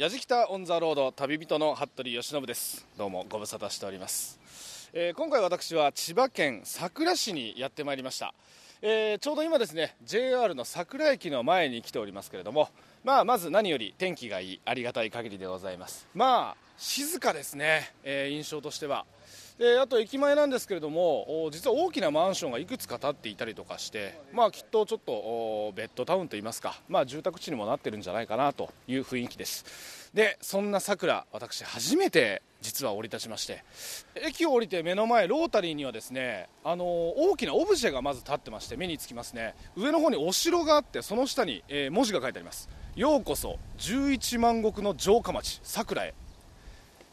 やじきたオンザロード旅人の服部由伸です。どうもご無沙汰しております、えー、今回私は千葉県佐倉市にやってまいりました、えー、ちょうど今ですね JR の佐倉駅の前に来ておりますけれどもまあまず何より天気がいいありがたい限りでございます。まあ静かですね、えー、印象としては。であと駅前なんですけれども実は大きなマンションがいくつか建っていたりとかして、まあ、きっとちょっとベッドタウンといいますか、まあ、住宅地にもなってるんじゃないかなという雰囲気です。でそんな桜私初めて実は降り立ちまして駅を降りて目の前ロータリーにはですねあの大きなオブジェがまず立ってまして目につきますね。上の方にお城があってその下に、え、文字が書いてあります。ようこそ11万石の城下町桜へ。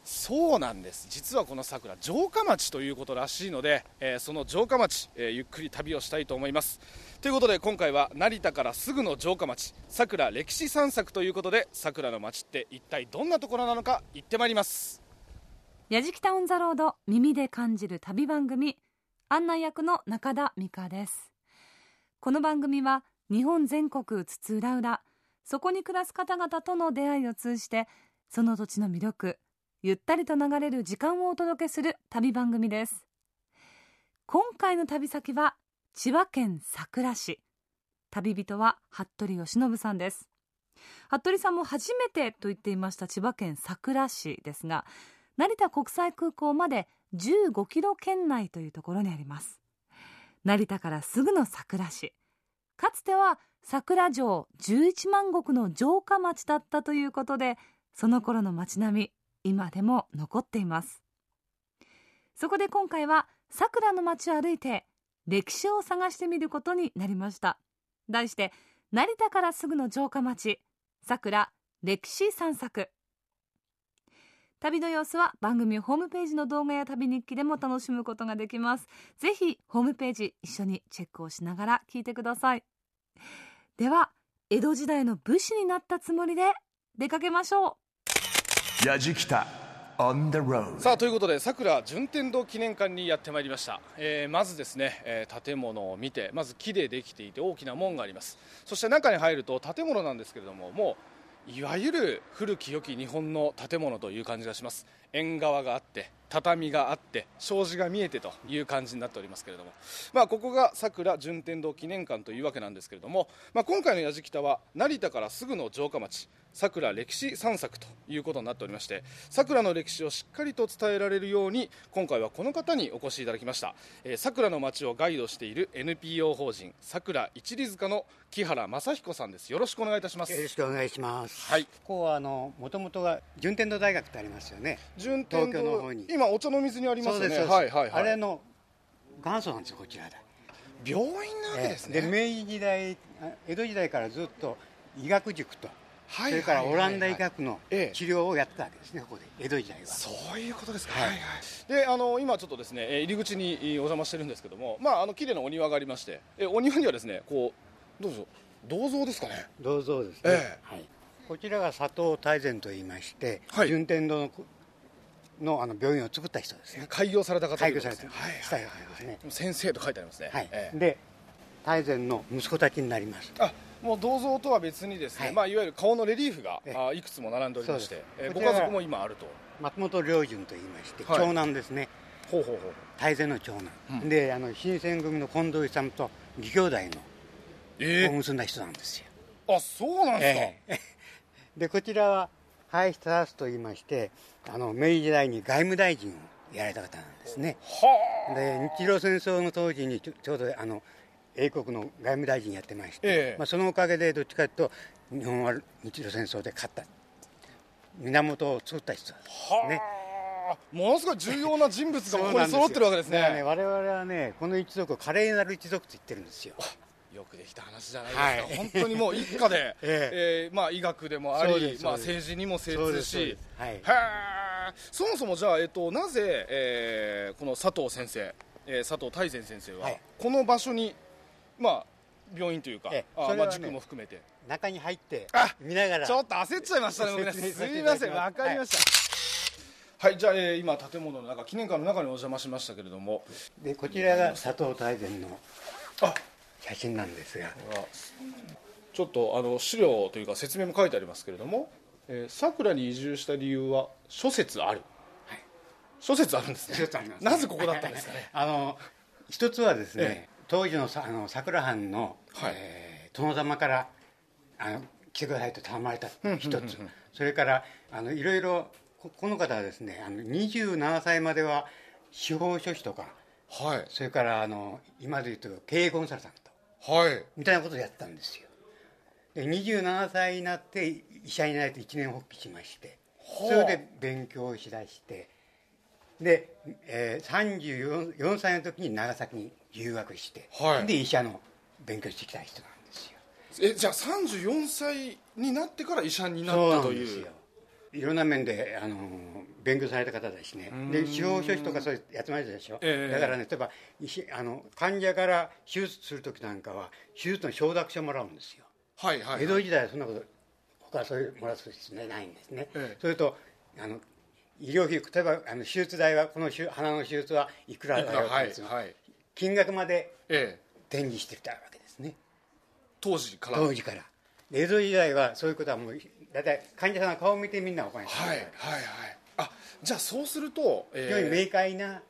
そうなんです。実はこの桜城下町ということらしいので、えー、その城下町、えー、ゆっくり旅をしたいと思います。ということで今回は成田からすぐの城下町桜歴史散策ということで桜の町って一体どんなところなのか行ってまいります。やじきたオンザロード耳で感じる旅番組案内役の中田美香です。この番組は日本全国津々浦々そこに暮らす方々との出会いを通じてその土地の魅力ゆったりと流れる時間をお届けする旅番組です。今回の旅先は千葉県佐倉市。旅人は服部由伸さんです。服部さんも初めてと言っていました千葉県佐倉市ですが成田国際空港まで15キロ圏内というところにあります。成田からすぐの佐倉市。かつては桜城11万石の城下町だったということでその頃の街並み今でも残っています。そこで今回は桜の街を歩いて歴史を探してみることになりました。題して成田からすぐの城下町桜歴史散策。旅の様子は番組ホームページの動画や旅日記でも楽しむことができます。ぜひホームページ一緒にチェックをしながら聞いてください。では江戸時代の武士になったつもりで出かけましょう。やじきた On the road. さあということでさくら順天堂記念館にやってまいりました、えー、まずですね、えー、建物を見てまず木でできていて大きな門があります。そして中に入ると建物なんですけれどももういわゆる古き良き日本の建物という感じがします。縁側があって畳があって障子が見えてという感じになっておりますけれども、まあ、ここがさくら順天堂記念館というわけなんですけれども、まあ、今回のやじきたは成田からすぐの城下町。さくら歴史散策ということになっておりましてさくらの歴史をしっかりと伝えられるように今回はこの方にお越しいただきました。さくらの町をガイドしている NPO 法人さくら一里塚の木原正彦さんです。よろしくお願いいたします。よろしくお願いします。はい。ここはあのもともとが順天堂大学ってありますよね。順天堂の方に。今お茶の水にありますよね。はいはいはい。あれの元祖なんですよこちらで。病院なわけですね、で明治時代江戸時代からずっと医学塾とそれからオランダ医学の治療をやってたわけですね、ここで。江戸時代は。そういうことですか、はいはい、であの今ちょっとですね入り口にお邪魔してるんですけどもまああの綺麗なお庭がありましてえお庭にはですねこうどうぞ。銅像ですかね。銅像ですね、えー、はい、こちらが佐藤大善といいまして、はい、順天堂ののあの病院を作った人ですね。開業された方開業された、はい、したですね。先生と書いてありますね、はい。えー、で大善の息子たちになります。あもう銅像とは別にですね、はい。まあ、いわゆる顔のレリーフがあいくつも並んでおりまして、えご家族も今あると。松本良順といいまして、はい、長男ですね。ほうほうほう大勢の長男、うん、であの新選組の近藤勇と義兄弟のえ結んだ人なんですよ、あそうなんですか、えー、でこちらはハイスタースといいましてあの明治時代に外務大臣をやられた方なんですね。はで日露戦争の当時にちょうどあの英国の外務大臣やってまして、ええ、まあ、そのおかげでどっちかというと日本は日露戦争で勝った。源を作った人ですね。ものすごい重要な人物が ここに揃ってるわけですね。ね我々はねこの一族を華麗なる一族と言ってるんですよ。よくできた話じゃないですか、はい、本当にもう一家で、ええ。えー、まあ、医学でもあり、まあ、政治にも精通し、はい、そもそもじゃあ、えっと、なぜ、えー、この佐藤先生、えー、佐藤大善先生は、はい、この場所にまあ病院というか、ええ、あまあ塾も含めて。中に入って見ながら。ちょっと焦っちゃいましたね僕ねす。みませんわかりました、はい、はい、じゃあ、えー、今建物の中記念館の中にお邪魔しましたけれども。でこちらが佐藤大善の写真なんですが。ちょっとあの資料というか説明も書いてありますけれども。えー、桜に移住した理由は諸説ある、はい、諸説あるんですね。ね、なぜここだったんですかね。あの一つはですね、ええ、当時のさあの桜藩の、はい。えー、殿様からあの来てくださいと頼まれた一つ。それからあのいろいろこの方はですねあの27歳までは司法書士とか、はい、それからあの今で言うと経営コンサルタント、はい、みたいなことをやってたんですよ。で27歳になって医者になれて一年発起しまして。それで勉強しだしてで、えー、34歳の時に長崎に留学して、はい、で医者の勉強してきた人なんですよ。えじゃあ34歳になってから医者になったという。いろんな面であの勉強された方だしね。で司法書士とかそうやってましたでしょ、えー、だからね例えばあの患者から手術する時なんかは手術の承諾書もらうんですよ、はいはい、はい、江戸時代はそんなこと他そういうもらう必要ないんですね、えー、それとあの医療費例えばあの手術代はこの鼻の手術はいくらだよはいはい、金額まで展示してたわけですね、当時から。当時から。江戸時代はそういうことはもう大体患者さんの顔を見てみんなお金はいはいはい。あじゃあそうすると、えー、非常に明快な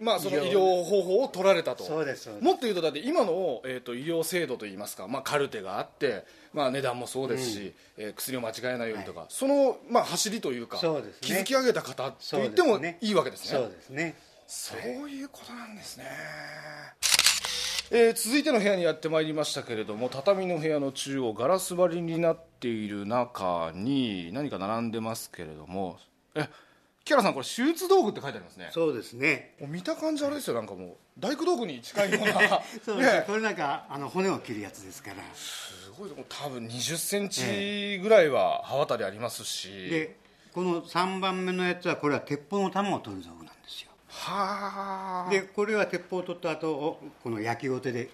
まあ、その医療方法を取られたと。そうですもっと言うとだって今の、えーと、医療制度といいますか、まあ、カルテがあって、まあ、値段もそうですし、うん、えー、薬を間違えないようにとか、はい、その、まあ、走りというかそうね、築き上げた方と言ってもいいわけですね。そうですね。そういうことなんですね、えー、続いての部屋にやってまいりましたけれども畳の部屋の中央ガラス張りになっている中に何か並んでますけれどもえ木原さんこれ手術道具って書いてありますね。そうですね。見た感じあれですよ。なんかもう大工道具に近いような。そうです、ね、これなんかあの骨を切るやつですから。すごい多分2 0ンチぐらいは刃渡りありますし、でこの3番目のやつはこれは鉄砲の弾を取る道具なんですよ。はあ。でこれは鉄砲を取った後この焼きごてで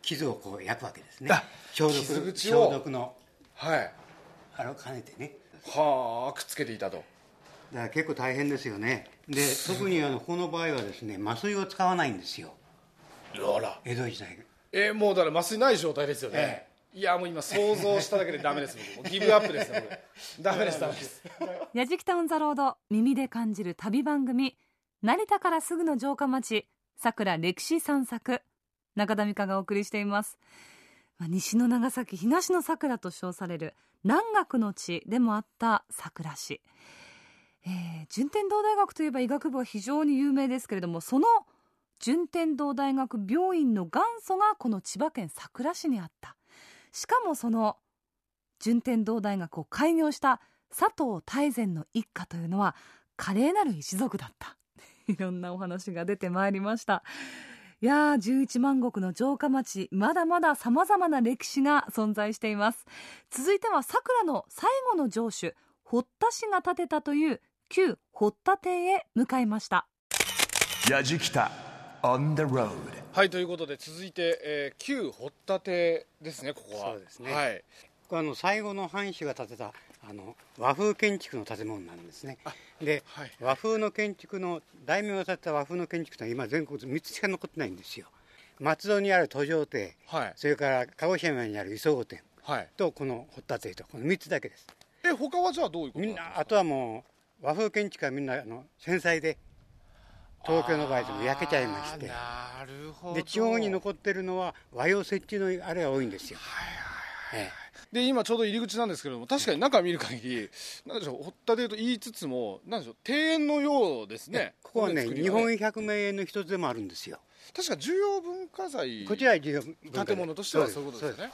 傷をこう焼くわけですね。消毒消毒の。はい。あれを兼ねてね。はあくっつけていたとだから結構大変ですよね。で特にあのこの場合はですね麻酔を使わないんですよ。あら。江戸時代。えー、もうだから麻酔ない状態ですよね、ええ、いやもう今想像しただけでダメです。僕ギブアップです僕ダメですダメです。やじきたオンザロード耳で感じる旅番組。成田からすぐの城下町。桜歴史散策。中田美香がお送りしています。西の長崎東の桜と称される南学の地でもあった桜市えー、順天堂大学といえば医学部は非常に有名ですけれどもその順天堂大学病院の元祖がこの千葉県佐倉市にあった。しかもその順天堂大学を開業した佐藤大善の一家というのは華麗なる一族だった。いろんなお話が出てまいりました。いやー11万石の城下町まだまださまざまな歴史が存在しています。続いては桜の最後の城主堀田氏が建てたという旧堀田邸へ向かいました。やじきた on the road はいということで続いて、えー、旧堀田邸ですねここは。そうですね。はい。ここあの最後の藩主が建てたあの和風建築の建物なんですね。で、はい、和風の建築の大名が建てた和風の建築というのは今全国3つしか残ってないんですよ。松戸にある途上邸、はい、それから鹿児島にある磯子店、はい、とこの堀田邸とこの3つだけです。え他はじゃあどういうことみんなあとはもう和風建築はみんなあの繊細で東京の場合でも焼けちゃいまして。なるほど。で地方に残ってるのは和洋折衷のあれが多いんですよ、はいはいはい、で今ちょうど入り口なんですけれども確かに中見る限りなんでしょう堀田でと言いつつもなんでしょう庭園のようですね。ここはね日本百名園の一つでもあるんですよ。確か重要文化財。こちら重要文化財。建物としてはそういうことですね。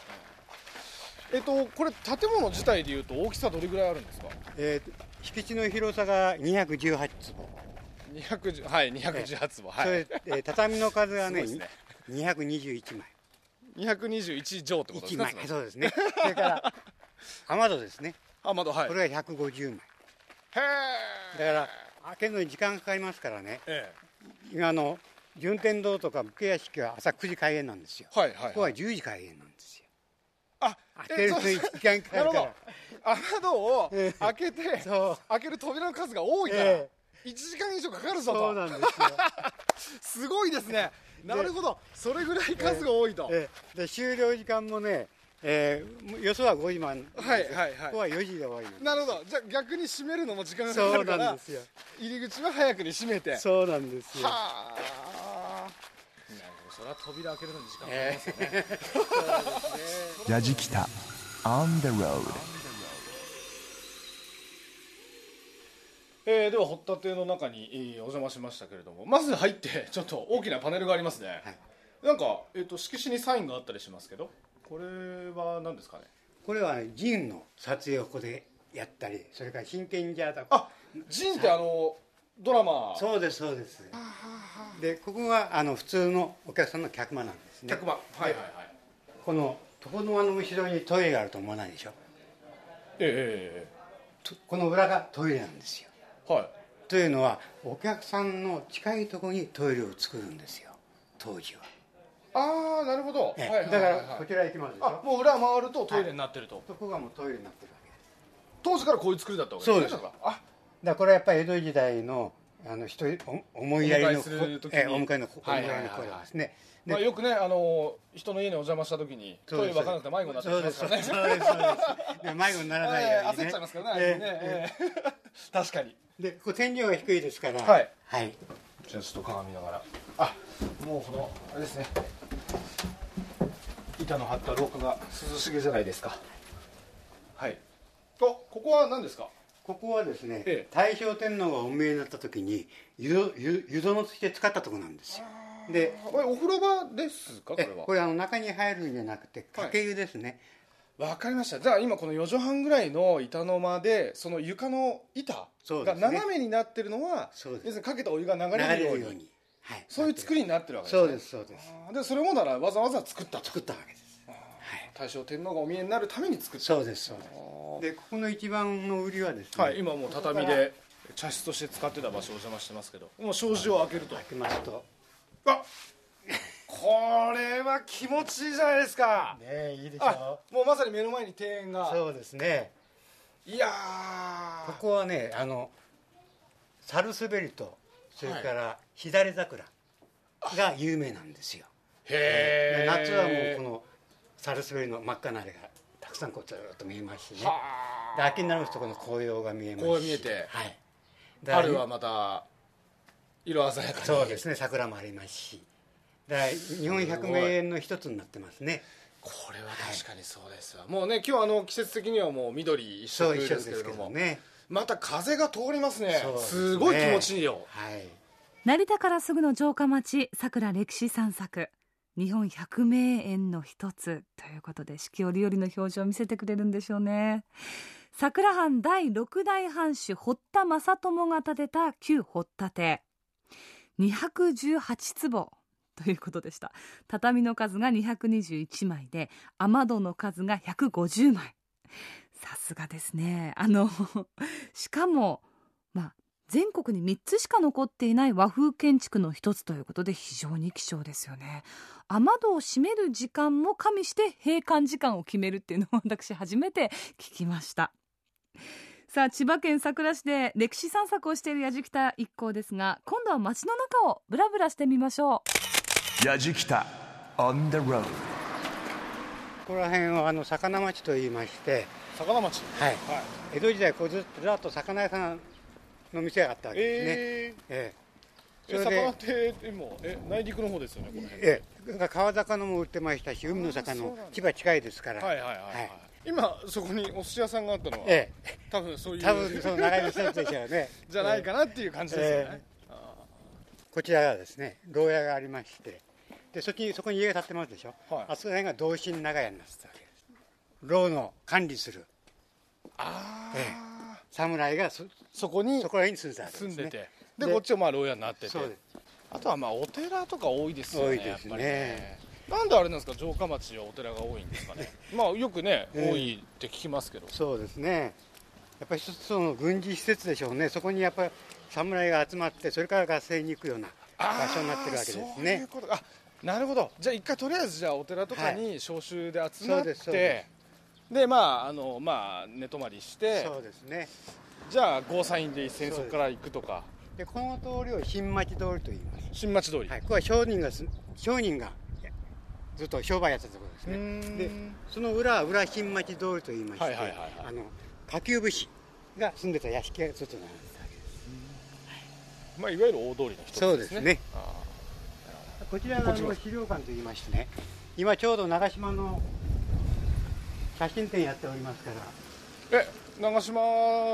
えっとこれ建物自体でいうと大きさどれぐらいあるんですか？えー、敷地の広さが218坪210はい218坪はい。それ、えー、畳の数がねね。221枚221畳ってことですか1枚そうですね。それから 雨戸ですね。雨戸はい。これが150枚へえだから開けるのに時間かかりますからね、ええ、今の順天堂とか武家屋敷は朝9時開園なんですよ、はいはい、はい、ここは10時開園なんですよあ開けるのに時間かかるから雨戸を開けて、開ける扉の数が多いから、え1時間以上かかるぞと。そうなんですよ。すごいですね。なるほど。それぐらい数が多いと、で終了時間もねえー、よそは5時まではいはいはい。ここは4時で終わりなるほど。じゃあ逆に閉めるのも時間がかかるから入り口は早くに閉めて。そうなんですよ。はあ。なるほどそれは扉開けるのに時間かかりますよね、ラジキタ on the road えーでは掘ったての中に、えーお邪魔しましたけれどもまず入って ちょっと大きなパネルがありますね、はい。なんか、えー、と色紙にサインがあったりしますけどこれは何ですかね？これはねジンの撮影をここでやったりそれから真剣ジャーだあジンってあのドラマ。そうですそうです。でここがあの普通のお客さんの客間なんですね。客間。はいはいはい。この床の間の後ろにトイレがあると思わないでしょ？ええとこの裏がトイレなんですよ。ええはい。というのはお客さんの近いところにトイレを作るんですよ。当時は、ああなるほど、ええ。はいはいはいだからはいこちら行きますでしょ？あもう裏回るとトイレになってると、そこがもうトイレになってるわけです。当時からこういう作りだったわけですね。そうです。あだからこれはやっぱり江戸時代のあの人お思いやりのお迎えする時にええお迎えのおはい迎えのはいはいはい声ですねまあ、よくねあの人の家にお邪魔した時にトイレ分からなくて迷子になったりしますからね。そうですそうですそうです。で迷子にならないようにね。焦っちゃいますからね,、ええね。ええ確かに。でここ天井が低いですから。はい、はい、じゃあちょっと鏡見ながら。あもうこのあれですね。板の張った廊下が涼しげじゃないですか。はい。おここは何ですか？ここはですね、ええ。大正天皇がお見えになった時に湯戸湯湯殿として使ったところなんですよ。でこれお風呂場ですか？これは。えこれあの中に入るんじゃなくてかけ湯ですね、わかりました。じゃあ今この4畳半ぐらいの板の間でその床の板が斜めになってるのはそうです。要するにかけたお湯が流流れれるように。るように、はい、そういう作りになってるわけですね。そうですそうです。でそれもならわざわざ作ったと。作ったわけです大正天皇がお見えになるために作ったそうですそうです。あでここの一番の売りはですね、ーはい今もう畳で茶室として使ってた場所をお邪魔してますけどもう障子を開けると。開けますと。あこれは気持ちいいじゃないですか。ねいいでしあもうまさに目の前に庭園が。そうですね。いやこー。こはねあのサルスベリとそれから左桜が有名なんですよ、へえで夏はもうこのサルスベリの真っ赤なあれがたくさんこうずっと見えますしね。はで秋になるとこの紅葉が見えますし。紅葉見えてはい。あ春はまた色鮮やかに。そうですね桜もありますし。だから日本百名園の一つになってますね。これは確かにそうですわ、もうね今日あの季節的にはもう緑一緒ですすけれども。けどねまた風が通りますね。ね。すごい気持ちいいよ。はい。成田からすぐの城下町桜歴史散策日本百名園の一つということで四季折々の表情を見せてくれるんでしょうね。桜藩第六代藩主堀田正友が建てた旧堀田邸218坪ということでした。畳の数が221枚で雨戸の数が150枚。さすがですね。あのしかも全国に3つしか残っていない和風建築の一つということで非常に希少ですよね。雨戸を閉める時間も加味して閉館時間を決めるっていうのを私初めて聞きました。さあ千葉県佐倉市で歴史散策をしている矢敷田一行ですが今度は街の中をブラブラしてみましょラジキタ on the road ここら辺はあの魚町と言いまして、魚町？はい、はい。江戸時代こうずっとずっと魚屋さんの店があったわけですね、ええ。ー、えそれで魚ってでもえ内陸の方ですよねこの辺。ええ。え川魚も売ってましたし海の魚も千葉近いですから、はいはいはい、はい、今そこにお寿司屋さんがあったのは、え多分そういう。え多分その長いの一つでしょうね。じゃないかなっていう感じですよね、えこちらがですね牢屋がありまして。でそっちにそこに家が建ってますでしょ、はい。あそこら辺が同心長屋になってたわけです。牢の管理する。ああ、え侍がそそこにそこら辺に住んでたわけですね。住んでて。ででこっちはまあ牢屋になってて。あとはまあお寺とか多いですよね多いですね。ね。なんであれなんですか城下町はお寺が多いんですかね。まあよくね、ええ多いって聞きますけど。そうですね。やっぱり一つその軍事施設でしょうね。そこにやっぱり侍が集まってそれから合戦に行くような場所になってるわけですあーそういうねこと。あなるほど。じゃあ一回とりあえずじゃあお寺とかに召集で集まっそうですそうてででまああのまあ寝泊まりしてそうですね。じゃあゴーサインで一斉にそこから行くとか。でこの通りを新町通りと言います。新町通り、はい、ここは商人がす商人がずっと商売やってたところですね。ん。でその裏は裏新町通りといいまして、はいはいはいはい。あの下級武士が住んでた屋敷がずっと並んでたわけです。まあいわゆる大通りの一つですね。そうですね。あこちらが資料館といいましてね今ちょうど長島の写真展やっておりますから。ーえ長島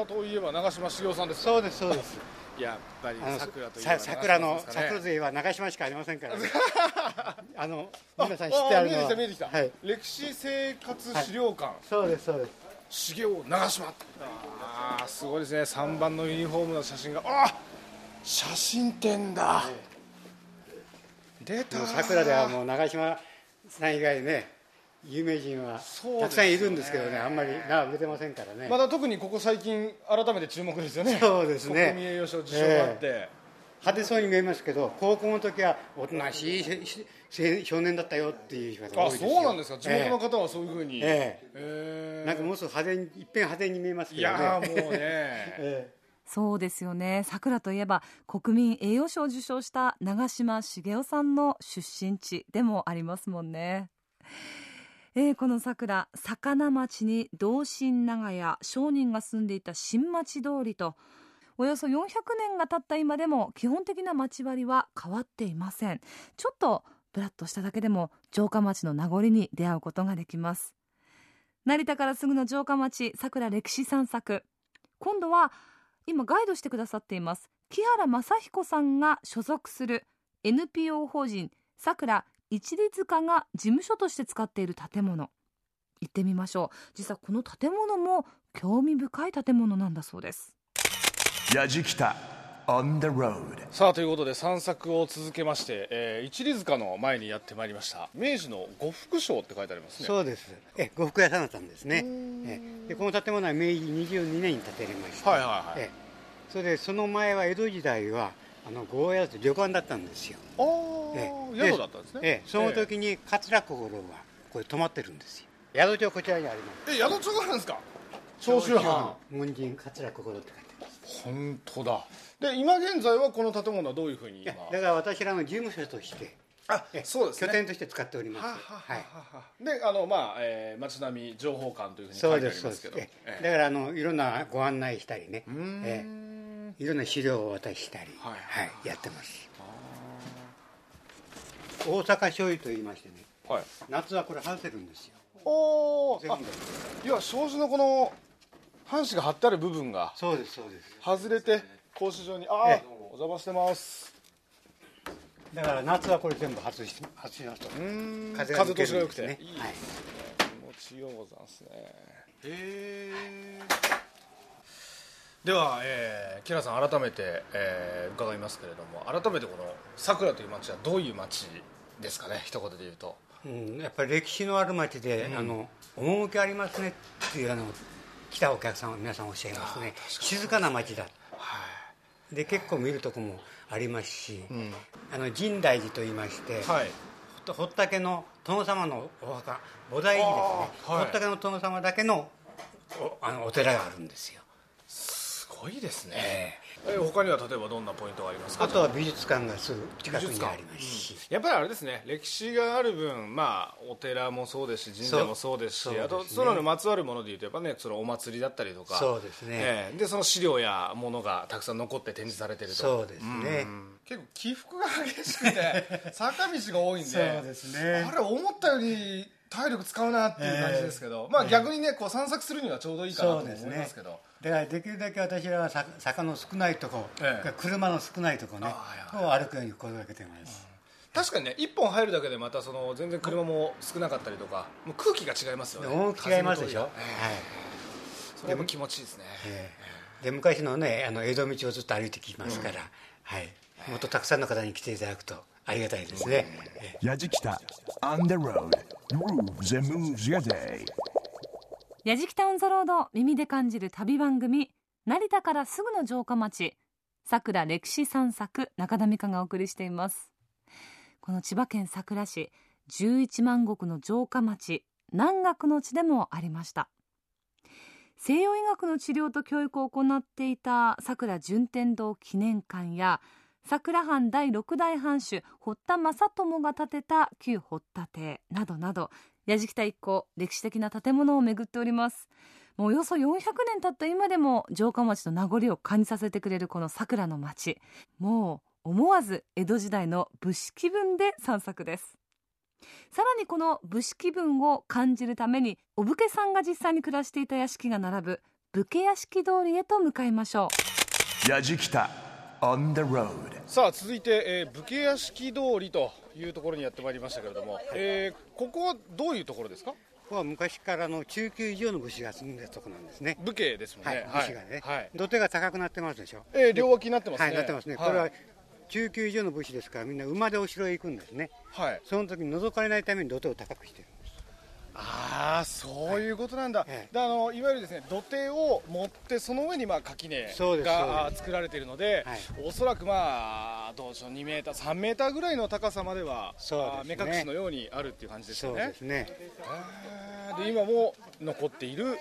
といえば長島茂雄さんですか？そうですそうです。やっぱり桜といえばさ桜の桜勢は長島しかありませんからね。あのあ皆さん知ってあるのはあ見えてきた見えてきた、はい。歴史生活資料館、そうですそうです。茂雄長島。ああすごいですね。3番のユニフォームの写真が。あ写真展だ、出たもう桜ではもう長島さん以外ね有名人はたくさんいるんですけどねあんまり長く出てませんからね、まだ特にここ最近改めて注目ですよね。そうですね。国民栄誉賞受賞があって、派手そうに見えますけど高校の時はおとなしい少年だったよっていう方があ多いですよ。そうなんですか。地元の方はそういうふうに、ええ。え。ーなんかもうすぐ派手にいっぺん派手に見えますいけどね。やーもうね。え。そうですよね。桜といえば国民栄誉賞を受賞した長嶋茂雄さんの出身地でもありますもんね、えーこの桜魚町に同心長屋商人が住んでいた新町通りとおよそ400年が経った今でも基本的な町割りは変わっていません。ちょっとぶらっとしただけでも城下町の名残に出会うことができます。成田からすぐの城下町桜歴史散策。今度は今ガイドしてくださっています木原正彦さんが所属する NPO 法人さくら一里塚が事務所として使っている建物。行ってみましょう。実はこの建物も興味深い建物なんだそうです。やじきた on the road さあということで散策を続けまして、えー一里塚の前にやってまいりました。明治の呉服商って書いてありますね。そうです。え呉服屋さんだったんですね。えでこの建物は明治22年に建てられました。はいはいはい。えそれでその前は江戸時代はあのゴーヤと旅館だったんですよ。宿だったんですね。ええ。その時に桂心はこれ泊まってるんですよ。宿帳こちらにあります。え宿帳があるんですか？長州藩。門人桂心って書いてます。本当だ。で今現在はこの建物はどういうふうにだから私らの事務所としてあえそうですね。拠点として使っております。ははははいはであのまあ、えー、街並み情報館というふうに書いてありますけど。ええ。だからあのいろんなご案内したりね。ええいろんな資料を渡したりはい。はいやってます。大阪醤油と言いましてねはい。夏はこれ外せるんですよ。おー。あ全部。いや障子のこの半紙が貼ってある部分がそうですそうです。外れて格子状にああええ。お邪魔してます。だから夏はこれ全部外し外しますと風風が通しが良くて、ですねいいはい気持ちようございますね。へえでは、えー、キラさん改めて、えー伺いますけれども改めてこの桜という町はどういう町ですかね？一言で言うと。うん、やっぱり歴史のある町で、あの趣ありますねっていうあの来たお客さんは皆さんおっしゃいますね静かな町だ。で結構見るとこもありますし、あの深大寺といいまして、はい。ほ堀竹の殿様のお墓菩提寺ですね、はい。堀竹の殿様だけのおあのお寺があるんですよ。すごいですね、えー他には例えばどんなポイントがありますか？あとは美術館がすぐ近くにありますし、やっぱりあれですね歴史がある分、まあ、お寺もそうですし神社もそうですしそうあとそのにまつわるものでいうとやっぱねそのお祭りだったりとか。そうですね。ええ。でその資料やものがたくさん残って展示されてると。そうですね。ん。結構起伏が激しくて 坂道が多いんで。そうですね。あれ思ったより体力使うなっていう感じですけど、まあ逆にねこう散策するにはちょうどいいかなとも思いますけど。だからできるだけ私らはさ坂の少ないとこ、ええ。車の少ないとこねあを歩くように心がけてます、確かにね一本入るだけでまたその全然車も少なかったりとかもう空気が違いますよね。違いますでしょ、ええ。それも気持ちいいですね。ええ。で昔のねあの江戸道をずっと歩いてきますから、はい、もっとたくさんの方に来ていただくとありがたいですね、ええ。やじきた on the road grooves and moves your day. やじきたオンザロード耳で感じる旅番組成田からすぐの城下町さくら歴史散策中田美香がお送りしています。この千葉県佐倉市11万石の城下町南学の地でもありました。西洋医学の治療と教育を行っていたさくら順天堂記念館や桜藩第六代藩主堀田正友が建てた旧堀田邸などなど矢敷田一行歴史的な建物を巡っております。もうおよそ400年経った今でも城下町の名残を感じさせてくれるこの桜の町。もう思わず江戸時代の武士気分で散策です。さらにこの武士気分を感じるためにお武家さんが実際に暮らしていた屋敷が並ぶ武家屋敷通りへと向かいましょう。Yajikita on the road. さあ続いて、えー武家屋敷通りというところにやってまいりましたけれども、えーここはどういうところですか？ここは昔からの中級以上の武士が住んでたとこなんですね。武家ですもんはいね、武士がね、はい土手が高くなってますでしょ？えー両脇になってますねはい、なってますね。これは中級以上の武士ですから、みんな馬でお城へ行くんですね。はいその時に覗かれないために土手を高くしてる。ああそういうことなんだ、ええ。であのいわゆるですね土手を持ってその上にまあ垣根が作られているので、はい。おそらくまあどうでしょう2メーター3メーターぐらいの高さまではそうですね。目隠しのようにあるっていう感じですそうよね。ですね。今も残っている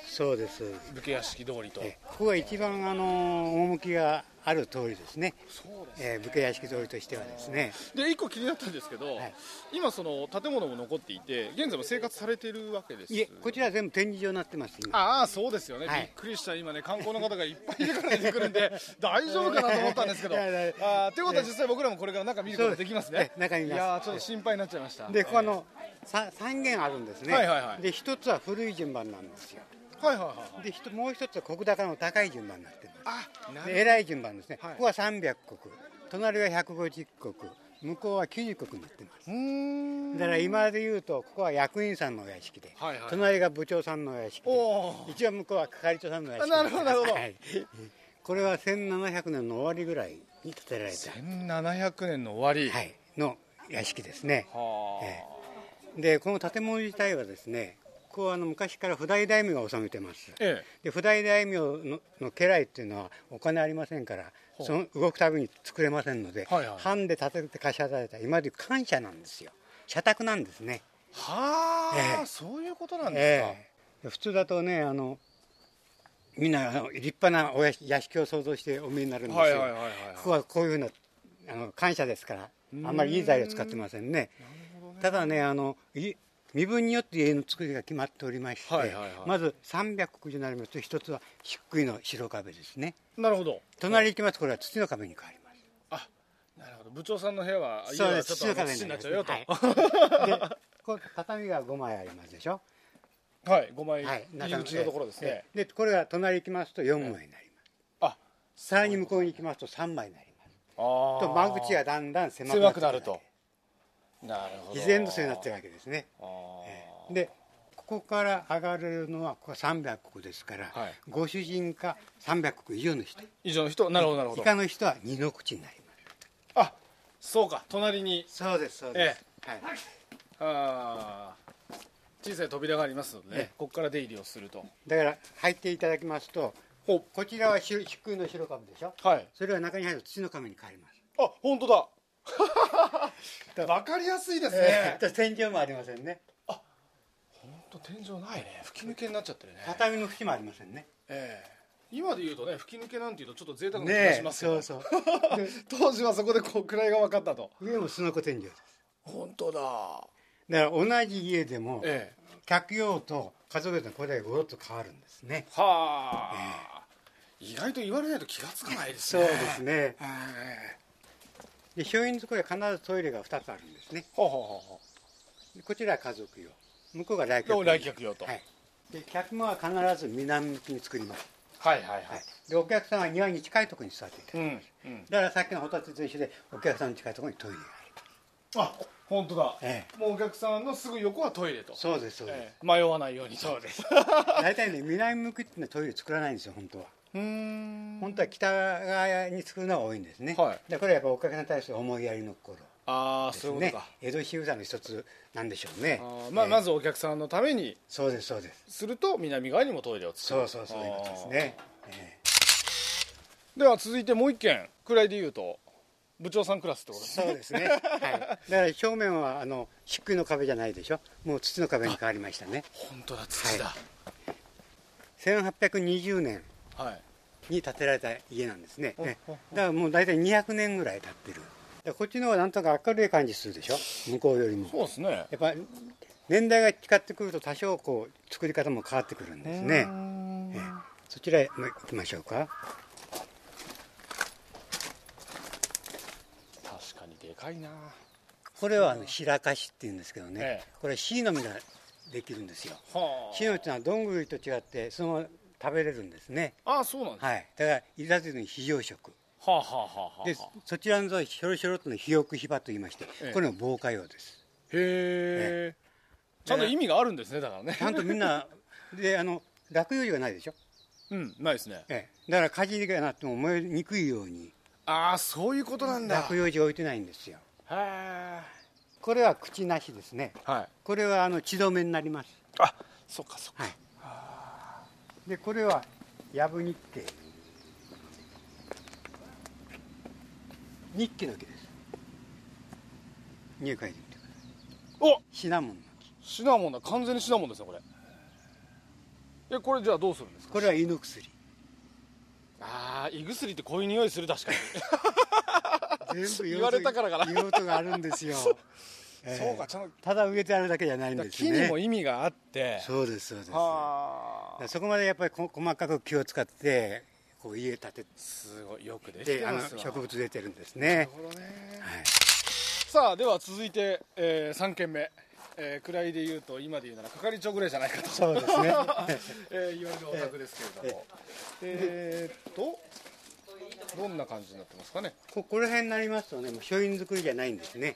武家屋敷通りと。えここが一番あの趣がある通りですね。そうですえー武家屋敷通りとしてはですね。で一個気になったんですけど、はい今その建物も残っていて現在も生活されているわけですいえ、こちら全部展示場になってます。今。ああそうですよね、はいびっくりした今ね観光の方がいっぱいいるから出てくるんで 大丈夫かなと思ったんですけどあーということは実際僕らもこれから中見ることできますね中にいますいやーちょっと心配になっちゃいましたで、この、さ三軒あるんですね。はいはいはいで、一つは古い順番なんですよ。はいはいはいで、もう一つは石高の高い順番になってます。で偉い順番ですね、はい。ここは300国隣は150国向こうは90国になってます。だから今で言うとここは役員さんのお屋敷で、はいはい。隣が部長さんのお屋敷で一応向こうは係長さんのお屋敷あなるほどなるほど。はい。これは1700年の終わりぐらいに建てられた、1700年の終わり、はい、の屋敷ですね。はあ、え。でこの建物自体はですねここはあの昔から普代大名が治めてます。えで普代大名のの家来っていうのはお金ありませんからその動くたびに作れませんので、はいはい藩で建てて貸し与えた。今でいう感謝なんですよ。社宅なんですね、えはあ、ええ。そういうことなんですか、ええ。普通だとねあのみんなあの立派なお屋敷を想像してお見えになるんですよ、はいはいここはこういうふうなあの感謝ですからあんまりいい材料使ってませんね。ただねあのい身分によって家の作りが決まっておりまして、はいはいはい。まず300国になりますと一つは漆喰の白壁ですね。なるほど。隣行きます。とこれは土の壁に変わります。あなるほど。部長さんの部屋は家そうです。はちょっと土土のになっちゃうよと。壁 でこう畳が5枚ありますでしょ。はい、5枚。はい。入り口のところですね、ええ。でこれが隣行きますと4枚になります、あ。さらに向こうに行きますと3枚になります。と間口がだんだん狭くな狭ってくなると自然とそうになってるわけですね。でここから上がれるのはここは300国ですから、はい。ご主人か300国以上の人。以上の人。なるほどなるほど。以下の人は二の口になります。あそうか。隣に。そうですそうです、はい、あー。小さい扉がありますので、ね。ええ。ここから出入りをすると。だから入っていただきますとほこちらは漆漆喰の白壁でしょ。はい。それは中に入ると土の壁に変わります。あ本当だ わかりやすいですね。ええ。天井もありませんね。本当天井ないね。吹き抜けになっちゃってるね。畳の縁もありませんね。ええ。今で言うとね吹き抜けなんていうとちょっと贅沢な気がねえしますけど、そうそう。で当時はそこでこう位が分かったと。上もすのこ天井です。本当だ。だから同じ家でもええ。客用と家族用とこれがごろっと変わるんですね。はあ、意外と言われないと気がつかないですね。そうですね。えで松陰寺これ必ずトイレが2つあるんですね。えほうほうほうほでこちらは家族用。向こうが来客う来客用と、はい。で客間は必ず南向きに作ります、はいはいはい、はい、でお客さんは庭に近いところに座っていたうんうん。だからさっきのホタテと一緒でお客さんの近いところにトイレがあるあ本当だ、えもうお客さんのすぐ横はトイレと。そうですそうです、ええ。迷わないように。そうです。大体ね南向きってのはトイレ作らないんですよ本当は本当は北側に作るのが多いんですね、はい。でこれはやっぱお客さんに対する思いやりの心ああそういうことか、江戸仕草の一つなんでしょうね。まあ、ええ。まずお客さんのために。そうですそうです。すると南側にもトイレを作る。そうそうそういうことですね、えでは続いてもう一件くらいで言うと部長さんクラスってことえですね。そうですね、はい、だから正面はあの漆喰の壁じゃないでしょ。もう土の壁に変わりましたね。本当だ土だ。1820年はいに建てられた家なんですね、えだからもう大体200年ぐらい経ってる。でこっちの方がなんとか明るい感じするでしょ？向こうよりも。そうですね。やっぱ年代が近ってくると多少こう作り方も変わってくるんですね。えそちらへ行きましょうか。確かにでかいな。これはあの白かしっていうんですけどね、ええ。これ椎の実ができるんですよ。は椎の実はどんぐりと違ってその食べれるんですね。ああそうなんです。か、はい。だからいらずに非常食。はあはあはあはあ。でそちらのひょろひょろっとの肥沃ヒバと言いまして、ええ。これの防火用です。へえ。ちゃんと意味があるんですねだからね。ちゃんとみんなであの落葉樹がないでしょ、うんないですね。ええ、だから火事がなっても燃えにくいように。ああそういうことなんだ。落葉樹が置いてないんですよ。へこれは口なしですね。えはい。これはあの血止めになります。あそっかそっか、はいでこれはヤブ日系日記の木です。入会で言ってくださいおシナモンの木。シナモンだ。完全にシナモンですねこれ。えこれじゃあどうするんですか？これは胃の薬。ああ胃薬ってこういう匂いする確かに。全部言われたからかな。用途があるんですよ、ええ。そうかちゃんとただ植えてあるだけじゃないんですね。木にも意味があって。そうですそうです。そこまでやっぱりこ細かく気を使ってこう家建てすごいよくできてますわ。植物出てるんですなるねほどね。はい。さあでは続いて、えー、3軒目、えー、位で言うと今で言うなら係長ぐらいじゃないかと、そうですね。えー、言われるお宅ですけれども。えー、っとどんな感じになってますかね？ここの辺になりますとねもう書院作りじゃないんですね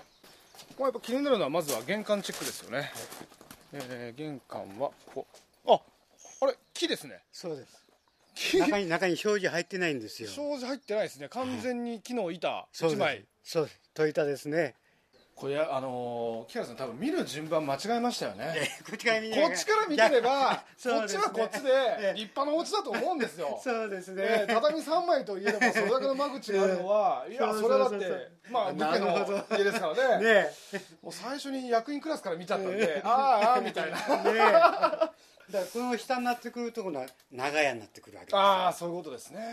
これやっぱ気になるのはまずは玄関チェックですよね、えー、玄関はここああれ木ですね。そうです。木？中に中に障子入ってないんですよ。障子入ってないですね。完全に木の板。1そうです。枚。そうです。戸板ですねこれあのー、木原さん多分見る順番間違えましたよね。こっちから見てれば、ね。こっちはこっちでええ立派なお家だと思うんですよ。そうですね、ええ畳3枚といえどもそれだけの間口があるのは、いやそれはだってまあ武家の家ですからね。ねもう最初に役員クラスから見ちゃったんで、ああああみたいな。えねえだからこの下になってくるところは長屋になってくるわけですよ。ああそういうことですね、はい。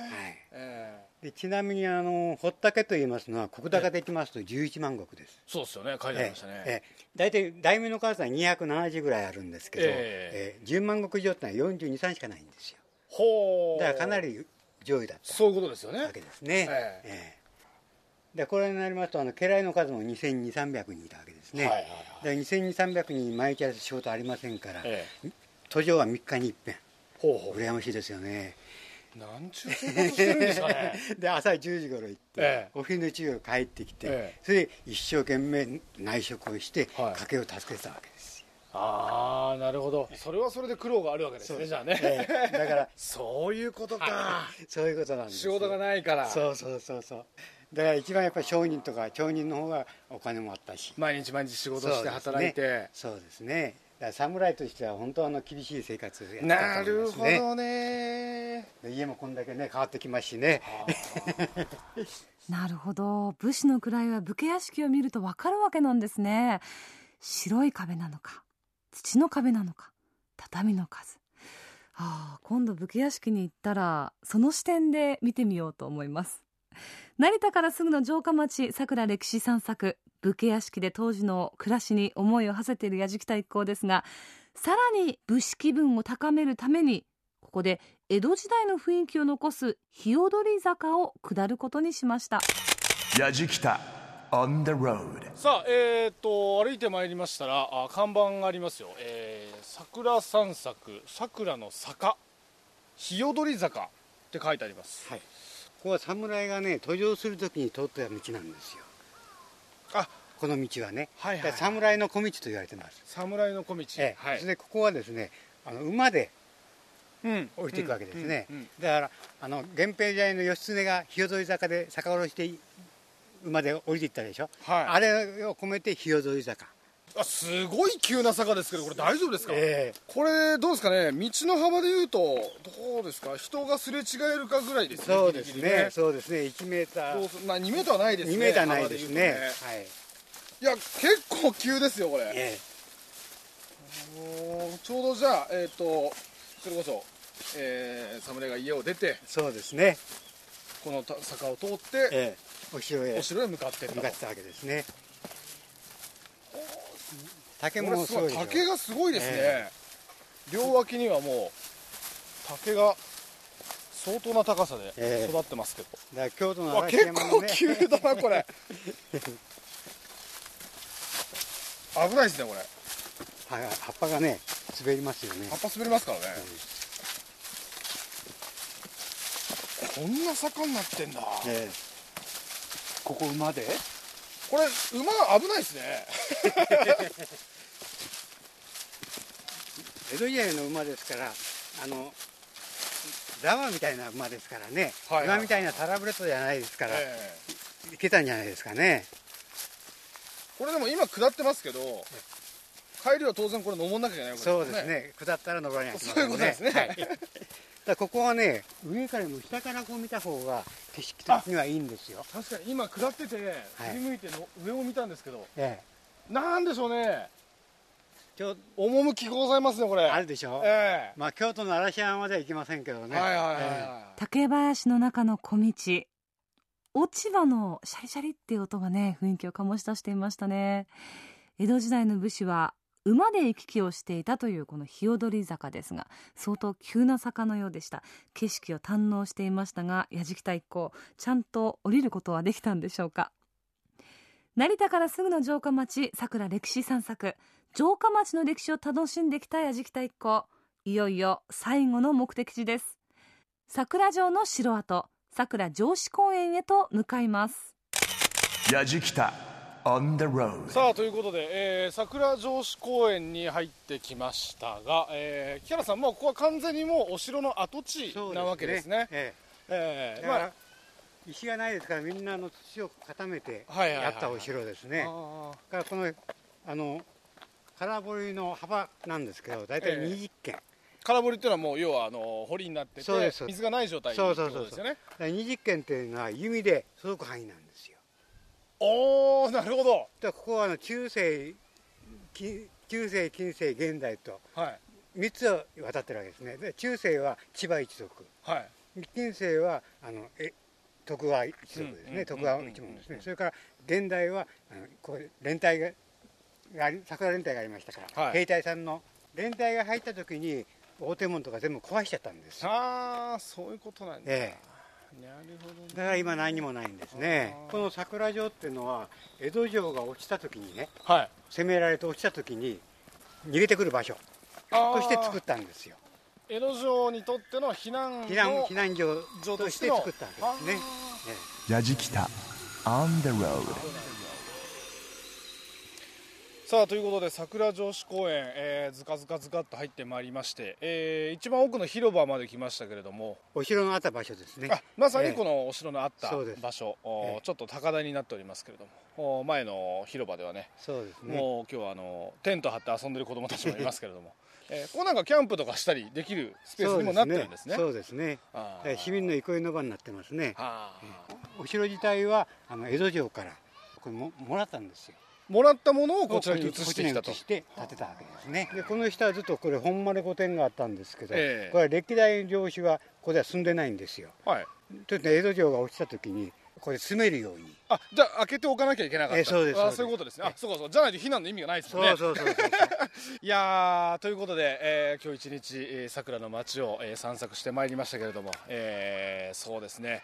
ええ。でちなみにあの堀竹と言いますのは石高でいきますと11万石です。そうですよね。書いてありましたね、ええ。大体大名の数は270ぐらいあるんですけど、ええ。え10万石以上ってのは4243しかないんですよ。ほう。だからかなり上位だったそういうことですよね。わけですね、ええ。えでこれになりますとあの家来の数も2200300人いたわけですね、はいはいはい。で2200300人毎日仕事ありませんから、え途上は3日に一遍。ほうほ羨ましいですよね。なんちゅう生活してるんですかね。で朝10時頃行って、ええ。お昼の1時頃帰ってきて、ええ。それで一生懸命内職をして、はい。家計を助けてたわけですよ。ああなるほど。それはそれで苦労があるわけですねじゃあね、ええ。だから そういうことか、そういうことなんです仕事がないから。そうそうそうそう。だから一番やっぱり商人とか町人の方がお金もあったし。毎日毎日仕事して働いて、そうですねだ侍としては本当あの厳しい生活をやったと思いるますね。ほどね。で家もこんだけね変わってきますしね。なるほど。武士の位は武家屋敷を見るとわかるわけなんですね。白い壁なのか土の壁なのか畳の数。ああ今度武家屋敷に行ったらその視点で見てみようと思います成田からすぐの城下町桜歴史散策武家屋敷で当時の暮らしに思いを馳せている矢敷太一行ですがさらに武士気分を高めるためにここで江戸時代の雰囲気を残す日踊り坂を下ることにしました。Yajikita on the road. さあえっ、と歩いてまいりましたらあ看板がありますよ、えー桜散策桜の坂日踊り坂って書いてあります。はいここは侍がね途上するときに通った道なんですよ。あこの道はね、はいはい侍の小道と言われてます、侍の小道。ええ。はい。それでここはですねあの馬でうん。降りていくわけですね、うんうんうん。だからあの源平時代の義経が日踊り坂で坂下ろして馬で降りていったでしょ、はい。あれを込めて日踊り坂。あすごい急な坂ですけどこれ大丈夫ですか、ええ。これどうですかね？道の幅でいうとどうですか？人がすれ違えるかぐらいですねそうですギリギリね。そうですね。1メーター。そうそう。まあ2メーターはないですね2メーターないですね。幅はい。いや結構急ですよこれ。えもうちょうどじゃあえっ、とそれこそえー、侍が家を出てそうですね、このた坂を通ってええ、お城へ。お城へ向かって向かってたわけですね竹もすごい竹がすごいですね、え両脇にはもう竹が相当な高さでええ。育ってますけど、だから京都のわ嵐結構急だなこれ。危ないですねこれ。は葉っぱがね滑りますよね。葉っぱ滑りますからね、こんな坂になってんだ、ええ。ここ馬で？これ馬危ないですね。江戸時代の馬ですからあのラマみたいな馬ですからね、はいはい今みたいなタラブレットじゃないですから、ええ。いけたんじゃないですかね。これでも今下ってますけど帰りは当然これ登んなきゃいけないわけそうですね。下ったら登らないけそういうことですね。はい、だここはね上からも下からこう見た方が景色的にはいいんですよ、確かに今下っててはい。振り向いての上を見たんですけどええ、なんでしょうね。ちょ趣ございますねこれ。あるでしょ、えまあ京都の嵐山までは行きませんけどね、えはいはいはい。えは竹林の中の小道。落ち葉のシャリシャリっていう音がね雰囲気を醸し出していましたね。江戸時代の武士は馬で行き来をしていたというこの日踊り坂ですが相当急な坂のようでした。景色を堪能していましたが矢敷太一行ちゃんと降りることはできたんでしょうか？成田からすぐの城下町桜歴史散策城下町の歴史を楽しんできた矢敷太一行いよいよ最後の目的地です。桜城の城跡桜城址公園へと向かいます。矢敷太いさあということで、えー桜城址公園に入ってきましたが、えー木原さんもうここは完全にもうお城の跡地そうなわけですね。ええーまあ石がないですからみんなあの土を固めてやったお城ですね、からこのあの空堀の幅なんですけど大体ええ20軒、ー空堀っていうのはもう要はあの堀になってて水がない状態ってこそうそうそうとですよねだから20軒っていうのは弓で届く範囲なんです。よおおなるほど。だからここはあの中世き中世近世現代とはい。3つ渡ってるわけですね。で中世は千葉一族。はい。近世はあのえ徳川一族ですね、うん徳川一門ですね。それから現代はあのここで連隊が桜連隊がありましたから、はい。兵隊さんの連隊が入った時に大手門とか全部壊しちゃったんですああそういうことなんだ、えなるほどねだから今何にもないんですね。この桜城っていうのは江戸城が落ちた時にねはい。攻められて落ちた時に逃げてくる場所。として作ったんですよ。江戸城にとっての避難の避難避難所城として作ったわけですね.さあということで桜城址公園、えーずかずかずかっと入ってまいりまして、えー一番奥の広場まで来ましたけれども、お城のあった場所ですね。あまさええ。にこのお城のあった場所、おええ。ちょっと高台になっておりますけれども。お前の広場ではね。そうですね。もう今日はあのテント張って遊んでる子供たちもいますけれども、えーここなんかキャンプとかしたりできるスペースにもなってるんですね。そうですね。あー。だから市民の憩いの場になってますね。お城自体はあの江戸城からこれももらったんですよもらったものをこちらに移してきたと。して建てたわけですね。でこの下はずっとこれ本丸御殿があったんですけど、ええ。これは歴代城主はここでは住んでないんですよ。はい。ということで江戸城が落ちた時にこれ住めるように。あじゃあ開けておかなきゃいけなかった。えそうですそうです。あそういうことですね。あそうかそうじゃないと避難の意味がないですもんね。そうそうそうそう。いやーということで、えー今日一日、えー桜の街を、えー散策してまいりましたけれども、えーそうですね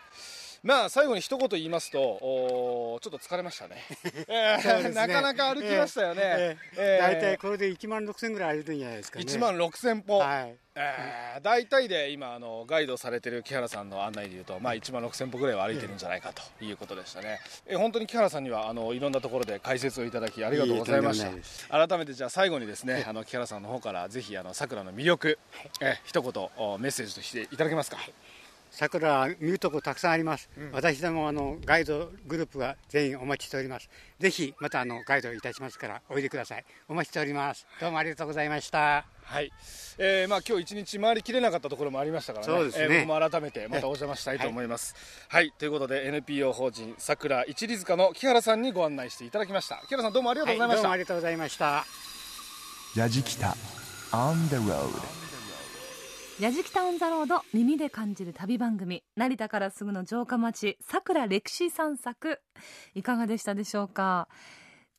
まあ最後に一言言いますとおーちょっと疲れましたね。ね。なかなか歩きましたよね、ええ。えー大体これで1万6000ぐらい歩いてるんじゃないですかね。1万6000歩、はい。えー大体で今あのガイドされてる木原さんの案内でいうと、まあ、1万6000歩ぐらいは歩いてるんじゃないかということでしたね、えー本当に木原さんにはあのいろんなところで解説をいただきありがとうございました。改めてじゃあ最後にですねあの木原さんの方からぜひあの桜の魅力、えー一言おメッセージとしていただけますか、桜は見るとこたくさんあります、私どもあのガイドグループが全員お待ちしております。ぜひまたあのガイドいたしますからおいでくださいお待ちしております。どうもありがとうございました。はい、えーまあ今日一日回りきれなかったところもありましたからね、そうですね。えー僕も改めてまたお邪魔したいと思います。はい、ということで NPO 法人さくら一里塚の木原さんにご案内していただきました。木原さんどうもありがとうございました。どうもありがとうございました。Yajikita on the road. やじきたオンザロード耳で感じる旅番組成田からすぐの城下町桜歴史散策いかがでしたでしょうか？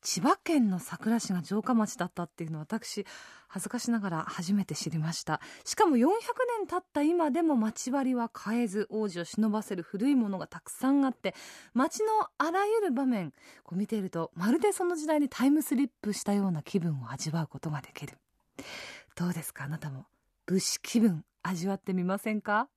千葉県の佐倉市が城下町だったっていうのは私恥ずかしながら初めて知りました。しかも400年経った今でも町割りは変えず王子を忍ばせる古いものがたくさんあって町のあらゆる場面こう見ているとまるでその時代にタイムスリップしたような気分を味わうことができる。どうですか？あなたも武士気分味わってみませんか？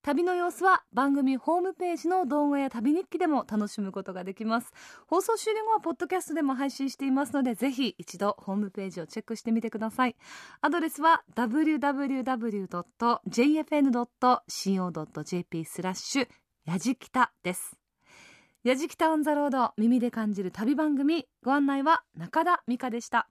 旅の様子は番組ホームページの動画や旅日記でも楽しむことができます。放送終了後はポッドキャストでも配信していますのでぜひ一度ホームページをチェックしてみてください。アドレスは www.jfn.co.jp スラッシュやじきたです。やじきたオンザロード耳で感じる旅番組。ご案内は中田美香でした。